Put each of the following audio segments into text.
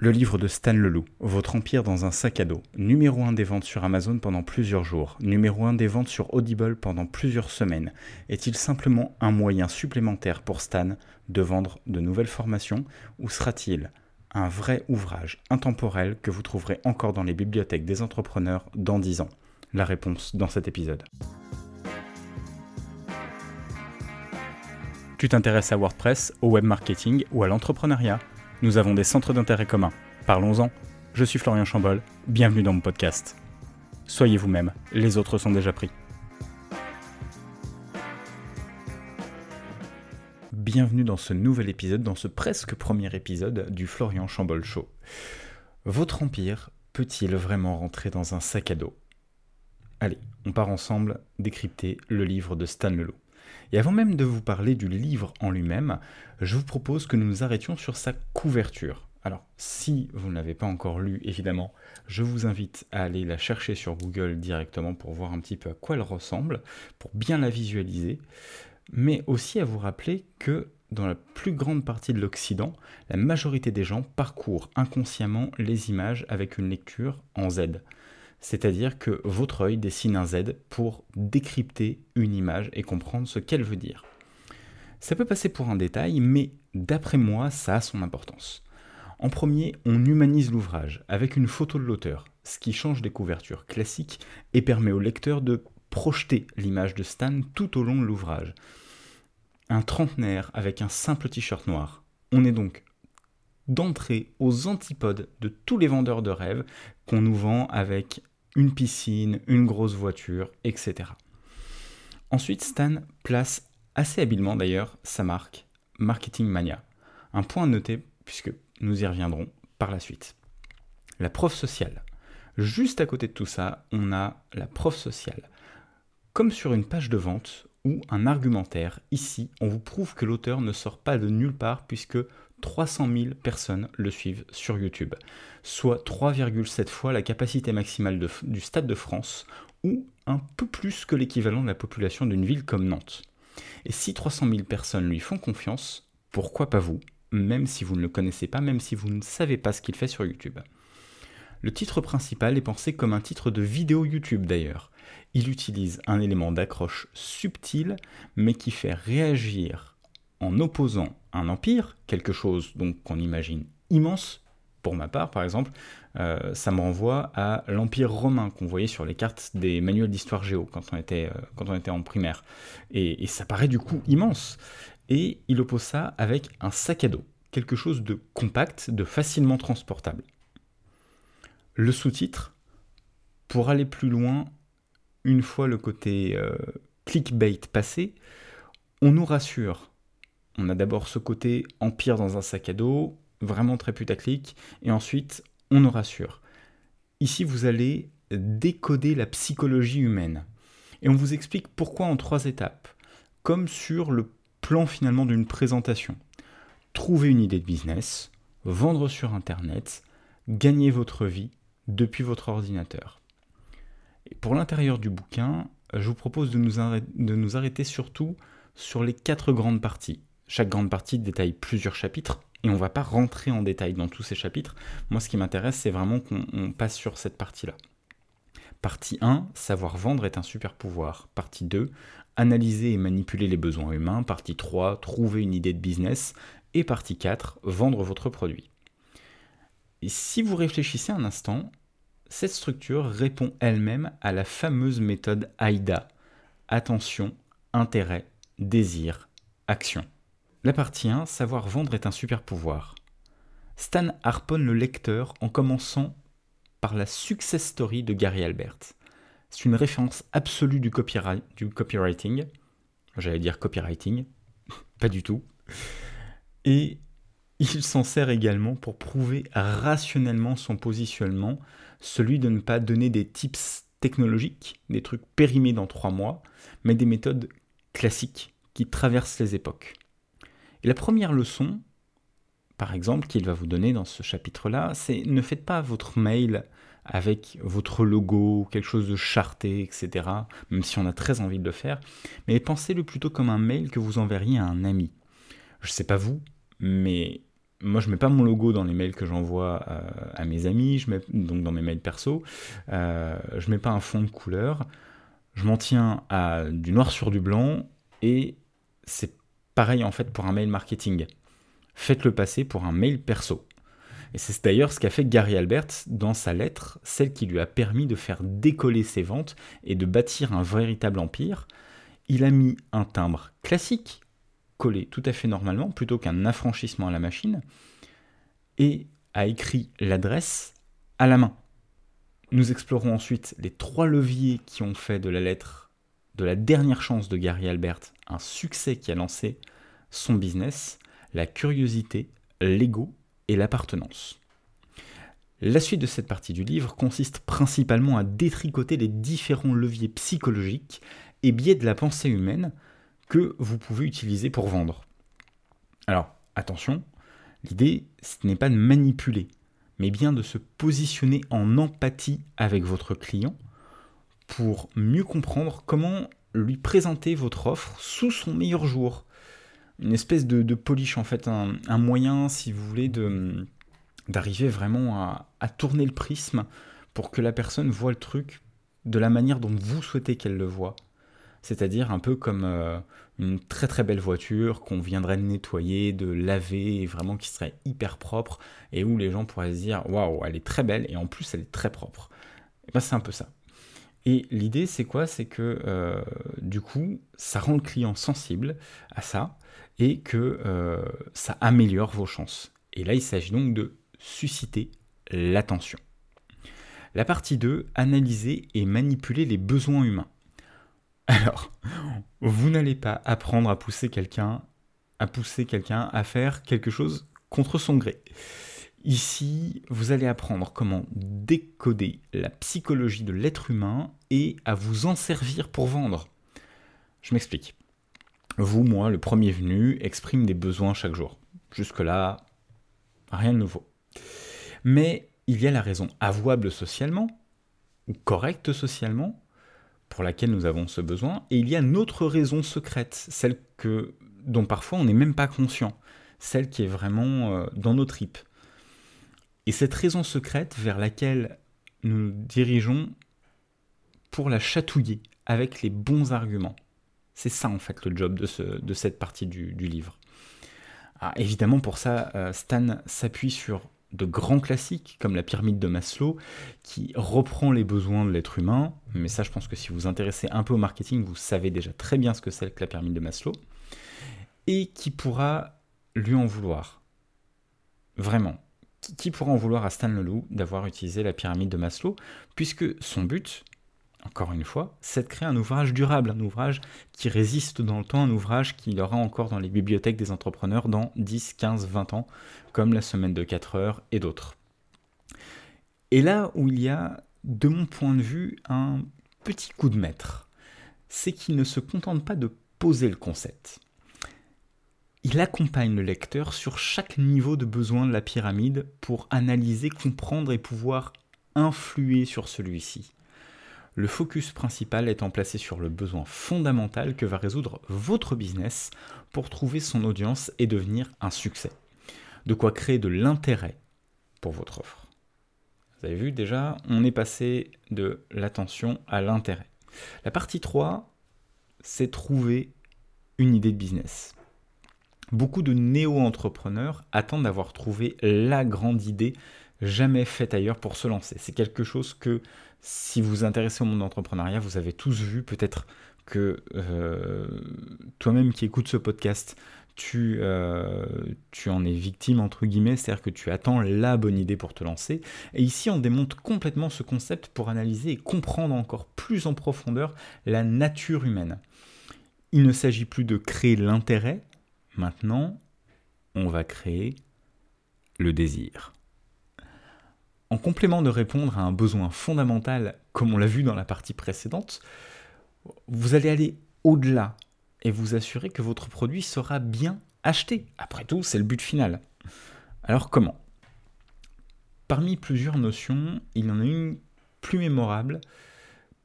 Le livre de Stan Leloup, Votre empire dans un sac à dos, numéro 1 des ventes sur Amazon pendant plusieurs jours, numéro 1 des ventes sur Audible pendant plusieurs semaines, est-il simplement un moyen supplémentaire pour Stan de vendre de nouvelles formations ou sera-t-il un vrai ouvrage intemporel que vous trouverez encore dans les bibliothèques des entrepreneurs dans 10 ans? La réponse dans cet épisode. Tu t'intéresses à WordPress, au web marketing ou à l'entrepreneuriat? Nous avons des centres d'intérêt communs. Parlons-en. Je suis Florian Chambol, bienvenue dans mon podcast. Soyez vous-même, les autres sont déjà pris. Bienvenue dans ce nouvel épisode, dans ce presque premier épisode du Florian Chambol Show. Votre empire peut-il vraiment rentrer dans un sac à dos? Allez, on part ensemble décrypter le livre de Stan Leloup. Et avant même de vous parler du livre en lui-même, je vous propose que nous nous arrêtions sur sa couverture. Alors, si vous ne l'avez pas encore lu, évidemment, je vous invite à aller la chercher sur Google directement pour voir un petit peu à quoi elle ressemble, pour bien la visualiser, mais aussi à vous rappeler que dans la plus grande partie de l'Occident, la majorité des gens parcourent inconsciemment les images avec une lecture en Z c'est-à-dire que votre œil dessine un Z pour décrypter une image et comprendre ce qu'elle veut dire. Ça peut passer pour un détail, mais d'après moi, ça a son importance. En premier, on humanise l'ouvrage avec une photo de l'auteur, ce qui change des couvertures classiques et permet au lecteur de projeter l'image de Stan tout au long de l'ouvrage. Un trentenaire avec un simple t-shirt noir. On est donc d'entrée aux antipodes de tous les vendeurs de rêves qu'on nous vend avec une piscine, une grosse voiture, etc. Ensuite, Stan place assez habilement d'ailleurs sa marque Marketing Mania. Un point à noter puisque nous y reviendrons par la suite. La prof sociale. Juste à côté de tout ça, on a la prof sociale. Comme sur une page de vente ou un argumentaire, ici, on vous prouve que l'auteur ne sort pas de nulle part puisque 300 000 personnes le suivent sur YouTube, soit 3,7 fois la capacité maximale du Stade de France, ou un peu plus que l'équivalent de la population d'une ville comme Nantes. Et si 300 000 personnes lui font confiance, pourquoi pas vous, même si vous ne le connaissez pas, même si vous ne savez pas ce qu'il fait sur YouTube? Le titre principal est pensé comme un titre de vidéo YouTube d'ailleurs. Il utilise un élément d'accroche subtil, mais qui fait réagir en opposant empire, quelque chose donc qu'on imagine immense, pour ma part par exemple, euh, ça me renvoie à l'empire romain qu'on voyait sur les cartes des manuels d'histoire géo quand on était, euh, quand on était en primaire. Et, et ça paraît du coup immense. Et il oppose ça avec un sac à dos, quelque chose de compact, de facilement transportable. Le sous-titre, pour aller plus loin, une fois le côté euh, clickbait passé, on nous rassure on a d'abord ce côté empire dans un sac à dos, vraiment très putaclic, et ensuite on nous rassure. Ici, vous allez décoder la psychologie humaine. Et on vous explique pourquoi en trois étapes, comme sur le plan finalement d'une présentation. Trouver une idée de business, vendre sur Internet, gagner votre vie depuis votre ordinateur. Pour l'intérieur du bouquin, je vous propose de nous arrêter surtout sur les quatre grandes parties. Chaque grande partie détaille plusieurs chapitres et on ne va pas rentrer en détail dans tous ces chapitres. Moi, ce qui m'intéresse, c'est vraiment qu'on passe sur cette partie-là. Partie 1, savoir vendre est un super pouvoir. Partie 2, analyser et manipuler les besoins humains. Partie 3, trouver une idée de business. Et partie 4, vendre votre produit. Si vous réfléchissez un instant, cette structure répond elle-même à la fameuse méthode AIDA. Attention, intérêt, désir, action. La partie 1, savoir vendre est un super pouvoir. Stan harponne le lecteur en commençant par la success story de Gary Albert. C'est une référence absolue du, du copywriting. J'allais dire copywriting, pas du tout. Et il s'en sert également pour prouver rationnellement son positionnement, celui de ne pas donner des tips technologiques, des trucs périmés dans trois mois, mais des méthodes classiques qui traversent les époques. Et la première leçon, par exemple, qu'il va vous donner dans ce chapitre-là, c'est ne faites pas votre mail avec votre logo, quelque chose de charté, etc., même si on a très envie de le faire, mais pensez-le plutôt comme un mail que vous enverriez à un ami. Je ne sais pas vous, mais moi, je mets pas mon logo dans les mails que j'envoie euh, à mes amis, je mets donc dans mes mails perso. Euh, je mets pas un fond de couleur. Je m'en tiens à du noir sur du blanc et c'est pareil en fait pour un mail marketing. Faites-le passer pour un mail perso. Et c'est d'ailleurs ce qu'a fait Gary Albert dans sa lettre, celle qui lui a permis de faire décoller ses ventes et de bâtir un véritable empire. Il a mis un timbre classique, collé tout à fait normalement, plutôt qu'un affranchissement à la machine, et a écrit l'adresse à la main. Nous explorons ensuite les trois leviers qui ont fait de la lettre de la dernière chance de Gary Albert un succès qui a lancé son business, la curiosité, l'ego et l'appartenance. La suite de cette partie du livre consiste principalement à détricoter les différents leviers psychologiques et biais de la pensée humaine que vous pouvez utiliser pour vendre. Alors, attention, l'idée, ce n'est pas de manipuler, mais bien de se positionner en empathie avec votre client pour mieux comprendre comment lui présenter votre offre sous son meilleur jour. Une espèce de, polish, en fait, un, moyen, si vous voulez, d'arriver vraiment à, à, tourner le prisme pour que la personne voit le truc de la manière dont vous souhaitez qu'elle le voit c'est-à-dire un peu comme euh, une très très belle voiture qu'on viendrait de nettoyer, de laver, et vraiment qui serait hyper propre, et où les gens pourraient se dire waouh, elle est très belle, et en plus elle est très propre. Et ben c'est un peu ça. Et l'idée c'est quoi? C'est que euh, du coup, ça rend le client sensible à ça, et que euh, ça améliore vos chances. Et là, il s'agit donc de susciter l'attention. La partie 2, analyser et manipuler les besoins humains. Alors, vous n'allez pas apprendre à pousser quelqu'un à pousser quelqu'un à faire quelque chose contre son gré. Ici, vous allez apprendre comment décoder la psychologie de l'être humain et à vous en servir pour vendre. Je m'explique. Vous, moi, le premier venu, exprime des besoins chaque jour. Jusque-là, rien de nouveau. Mais il y a la raison avouable socialement, ou correcte socialement, pour laquelle nous avons ce besoin, et il y a une autre raison secrète, celle que, dont parfois on n'est même pas conscient, celle qui est vraiment euh, dans nos tripes. Et cette raison secrète vers laquelle nous nous dirigeons pour la chatouiller avec les bons arguments. C'est ça en fait le job de, ce, de cette partie du, livre. Ah, évidemment pour ça, euh, Stan s'appuie sur de grands classiques comme la pyramide de Maslow qui reprend les besoins de l'être humain, mais ça je pense que si vous vous intéressez un peu au marketing, vous savez déjà très bien ce que c'est que la pyramide de Maslow, et qui pourra lui en vouloir. Vraiment. Qui pourra en vouloir à Stan Leloup d'avoir utilisé la pyramide de Maslow, puisque son but, encore une fois, c'est de créer un ouvrage durable, un ouvrage qui résiste dans le temps, un ouvrage qui aura encore dans les bibliothèques des entrepreneurs dans 10, 15, 20 ans, comme la semaine de 4 heures et d'autres. Et là où il y a, de mon point de vue, un petit coup de maître, c'est qu'il ne se contente pas de poser le concept. Il accompagne le lecteur sur chaque niveau de besoin de la pyramide pour analyser, comprendre et pouvoir influer sur celui-ci le focus principal étant placé sur le besoin fondamental que va résoudre votre business pour trouver son audience et devenir un succès. De quoi créer de l'intérêt pour votre offre. Vous avez vu déjà, on est passé de l'attention à l'intérêt. La partie 3, c'est trouver une idée de business. Beaucoup de néo-entrepreneurs attendent d'avoir trouvé la grande idée jamais faite ailleurs pour se lancer. C'est quelque chose que si vous vous intéressez au monde d'entrepreneuriat, vous avez tous vu peut-être que euh, toi-même qui écoutes ce podcast, tu, euh, tu en es victime, entre guillemets, c'est-à-dire que tu attends la bonne idée pour te lancer. Et ici, on démonte complètement ce concept pour analyser et comprendre encore plus en profondeur la nature humaine. Il ne s'agit plus de créer l'intérêt, maintenant, on va créer le désir. En complément de répondre à un besoin fondamental, comme on l'a vu dans la partie précédente, vous allez aller au-delà et vous assurer que votre produit sera bien acheté. Après tout, c'est le but final. Alors comment? Parmi plusieurs notions, il y en a une plus mémorable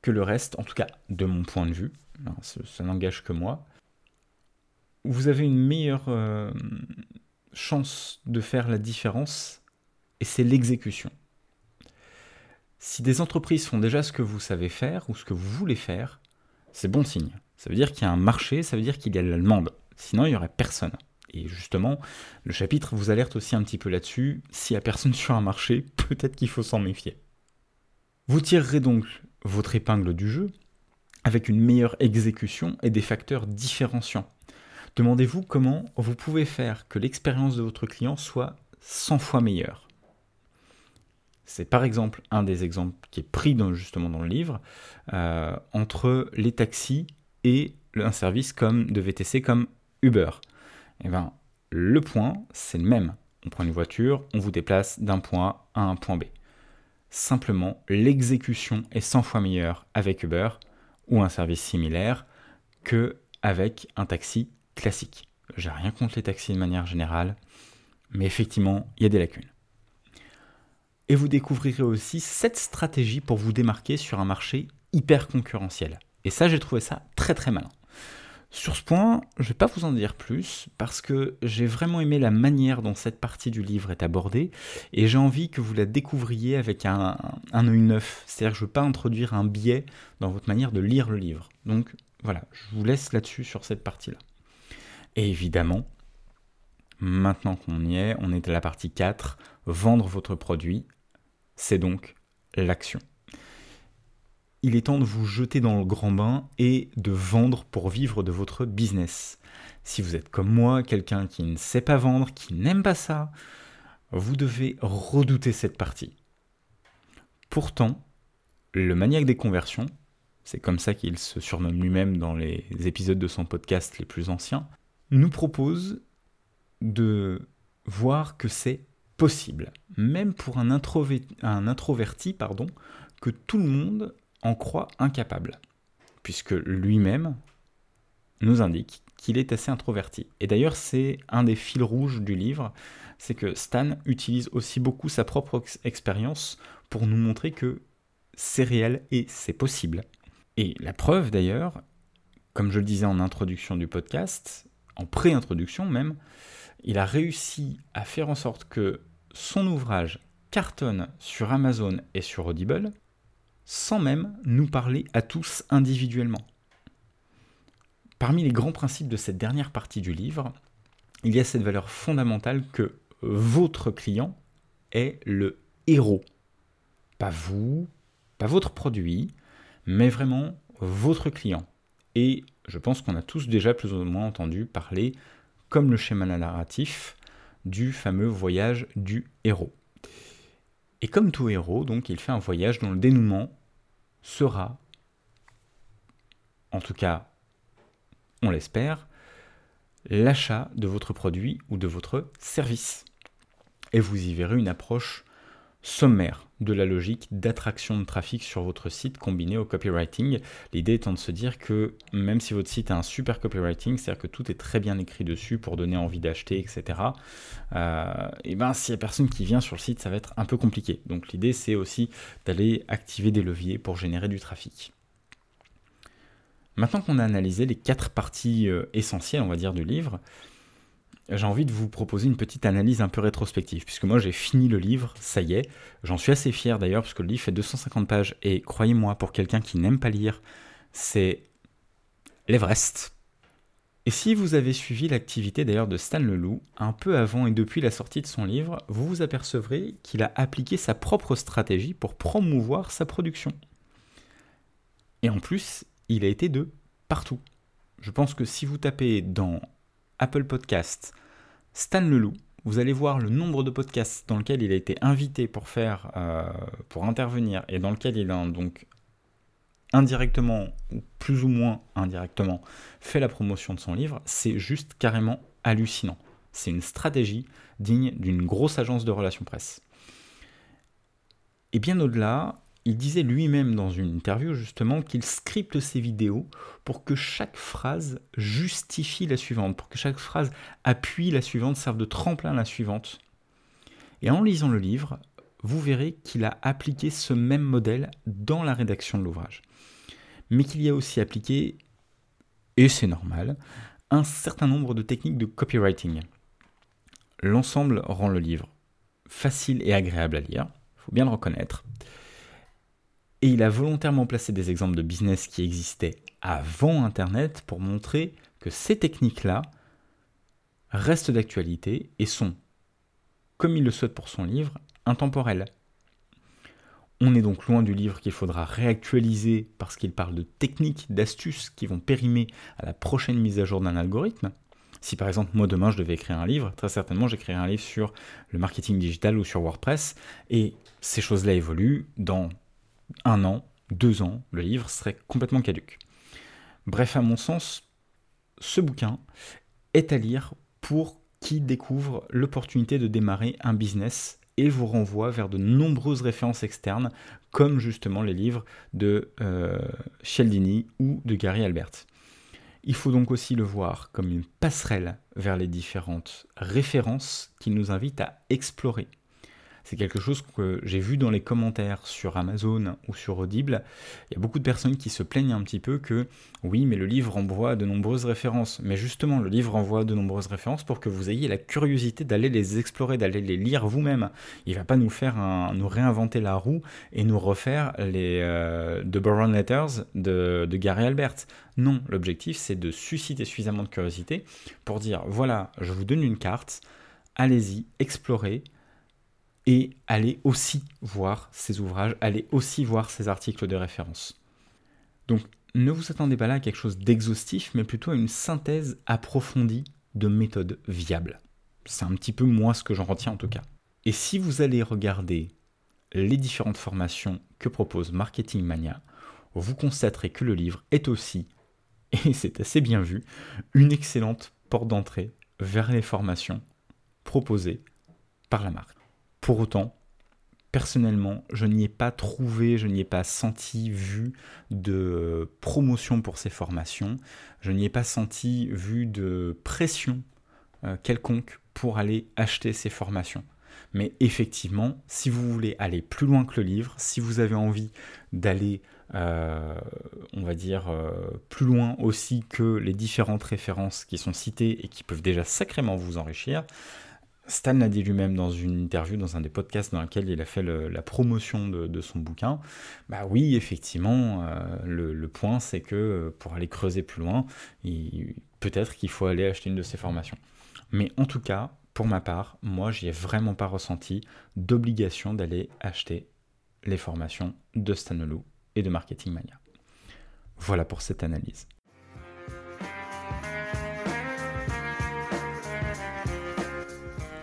que le reste, en tout cas de mon point de vue, ça, n'engage que moi. Vous avez une meilleure, euh, chance de faire la différence, et c'est l'exécution. Si des entreprises font déjà ce que vous savez faire ou ce que vous voulez faire, c'est bon signe. Ça veut dire qu'il y a un marché, ça veut dire qu'il y a de la demande. Sinon, il n'y aurait personne. Et justement, le chapitre vous alerte aussi un petit peu là-dessus. S'il n'y a personne sur un marché, peut-être qu'il faut s'en méfier. Vous tirerez donc votre épingle du jeu avec une meilleure exécution et des facteurs différenciants. Demandez-vous comment vous pouvez faire que l'expérience de votre client soit 100 fois meilleure. C'est par exemple un des exemples qui est pris justement dans le livre, euh, entre les taxis et un service comme de VTC comme Uber. Et eh ben, le point, c'est le même. On prend une voiture, on vous déplace d'un point A à un point B. Simplement, l'exécution est 100 fois meilleure avec Uber ou un service similaire que avec un taxi classique. J'ai rien contre les taxis de manière générale, mais effectivement, il y a des lacunes. Et vous découvrirez aussi cette stratégie pour vous démarquer sur un marché hyper concurrentiel. Et ça, j'ai trouvé ça très très malin. Sur ce point, je ne vais pas vous en dire plus parce que j'ai vraiment aimé la manière dont cette partie du livre est abordée et j'ai envie que vous la découvriez avec un, œil neuf. C'est-à-dire que je ne veux pas introduire un biais dans votre manière de lire le livre. Donc voilà, je vous laisse là-dessus sur cette partie-là. Et évidemment, maintenant qu'on y est, on est à la partie 4, vendre votre produit, c'est donc l'action il est temps de vous jeter dans le grand bain et de vendre pour vivre de votre business. Si vous êtes comme moi, quelqu'un qui ne sait pas vendre, qui n'aime pas ça, vous devez redouter cette partie. Pourtant, le maniaque des conversions, c'est comme ça qu'il se surnomme lui-même dans les épisodes de son podcast les plus anciens, nous propose de voir que c'est possible, même pour un, introverti, pardon, que tout le monde en croit incapable, puisque lui-même nous indique qu'il est assez introverti. Et d'ailleurs, c'est un des fils rouges du livre, c'est que Stan utilise aussi beaucoup sa propre expérience pour nous montrer que c'est réel et c'est possible. Et la preuve d'ailleurs, comme je le disais en introduction du podcast, en pré-introduction même, il a réussi à faire en sorte que son ouvrage cartonne sur Amazon et sur Audible, sans même nous parler à tous individuellement. Parmi les grands principes de cette dernière partie du livre, il y a cette valeur fondamentale que votre client est le héros. Pas vous, pas votre produit, mais vraiment votre client. Et je pense qu'on a tous déjà plus ou moins entendu parler, comme le schéma narratif, du fameux voyage du héros. Et comme tout héros, donc, il fait un voyage dont le dénouement sera, en tout cas, on l'espère, l'achat de votre produit ou de votre service. Et vous y verrez une approche sommaire de la logique d'attraction de trafic sur votre site combiné au copywriting. L'idée étant de se dire que même si votre site a un super copywriting, c'est-à-dire que tout est très bien écrit dessus pour donner envie d'acheter, etc. Euh, et ben s'il n'y a personne qui vient sur le site, ça va être un peu compliqué. Donc l'idée c'est aussi d'aller activer des leviers pour générer du trafic. Maintenant qu'on a analysé les quatre parties euh, essentielles, on va dire, du livre, j'ai envie de vous proposer une petite analyse un peu rétrospective, puisque moi j'ai fini le livre, ça y est, j'en suis assez fier d'ailleurs, parce que le livre fait 250 pages, et croyez-moi, pour quelqu'un qui n'aime pas lire, c'est l'Everest. Et si vous avez suivi l'activité d'ailleurs de Stan Leloup, un peu avant et depuis la sortie de son livre, vous vous apercevrez qu'il a appliqué sa propre stratégie pour promouvoir sa production. Et en plus, il a été de partout. Je pense que si vous tapez dans Apple Podcast, Stan Leloup, vous allez voir le nombre de podcasts dans lesquels il a été invité pour faire, euh, pour intervenir et dans lequel il a donc indirectement ou plus ou moins indirectement fait la promotion de son livre, c'est juste carrément hallucinant. C'est une stratégie digne d'une grosse agence de relations presse. Et bien au-delà, il disait lui-même dans une interview justement qu'il scripte ses vidéos pour que chaque phrase justifie la suivante, pour que chaque phrase appuie la suivante, serve de tremplin à la suivante. Et en lisant le livre, vous verrez qu'il a appliqué ce même modèle dans la rédaction de l'ouvrage. Mais qu'il y a aussi appliqué, et c'est normal, un certain nombre de techniques de copywriting. l'ensemble rend le livre facile et agréable à lire, il faut bien le reconnaître. Et il a volontairement placé des exemples de business qui existaient avant Internet pour montrer que ces techniques-là restent d'actualité et sont, comme il le souhaite pour son livre, intemporelles. On est donc loin du livre qu'il faudra réactualiser parce qu'il parle de techniques, d'astuces qui vont périmer à la prochaine mise à jour d'un algorithme. Si par exemple moi demain je devais écrire un livre, très certainement j'écrirais un livre sur le marketing digital ou sur WordPress, et ces choses-là évoluent, dans un an, deux ans, le livre serait complètement caduque. Bref, à mon sens, ce bouquin est à lire pour qui découvre l'opportunité de démarrer un business et vous renvoie vers de nombreuses références externes, comme justement les livres de euh, ou de Gary Albert. Il faut donc aussi le voir comme une passerelle vers les différentes références qui nous invitent à explorer c'est quelque chose que j'ai vu dans les commentaires sur Amazon ou sur Audible. Il y a beaucoup de personnes qui se plaignent un petit peu que oui, mais le livre envoie de nombreuses références. Mais justement, le livre envoie de nombreuses références pour que vous ayez la curiosité d'aller les explorer, d'aller les lire vous-même. Il va pas nous faire nous réinventer la roue et nous refaire les euh, The Baron Letters de, de Gary Albert. Non, l'objectif c'est de susciter suffisamment de curiosité pour dire voilà, je vous donne une carte, allez-y, explorez, et allez aussi voir ces ouvrages, allez aussi voir ces articles de référence. Donc ne vous attendez pas là à quelque chose d'exhaustif, mais plutôt à une synthèse approfondie de méthodes viables. C'est un petit peu moi ce que j'en retiens en tout cas. Et si vous allez regarder les différentes formations que propose Marketing Mania, vous constaterez que le livre est aussi, et c'est assez bien vu, une excellente porte d'entrée vers les formations proposées par la marque. Pour autant, personnellement, je n'y ai pas trouvé, je n'y ai pas senti, vu de promotion pour ces formations, je n'y ai pas senti, vu de pression euh, quelconque pour aller acheter ces formations. Mais effectivement, si vous voulez aller plus loin que le livre, si vous avez envie d'aller, euh, on va dire, euh, plus loin aussi que les différentes références qui sont citées et qui peuvent déjà sacrément vous enrichir, Stan l'a dit lui-même dans une interview, dans un des podcasts dans lequel il a fait la promotion de, son bouquin. Bah oui, effectivement, euh, le, point c'est que euh, pour aller creuser plus loin, peut-être qu'il faut aller acheter une de ces formations. Mais en tout cas, pour ma part, moi, j'y ai vraiment pas ressenti d'obligation d'aller acheter les formations de Stanley et de Marketing Mania. Voilà pour cette analyse.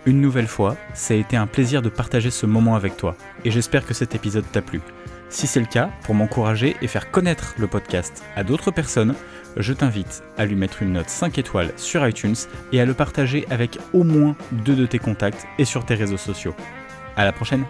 Une nouvelle fois, ça a été un plaisir de partager ce moment avec toi, et j'espère que cet épisode t'a plu. Si c'est le cas, pour m'encourager et faire connaître le podcast à d'autres personnes, je t'invite à lui mettre une note 5 étoiles sur iTunes et à le partager avec au moins deux de tes contacts et sur tes réseaux sociaux. À la prochaine!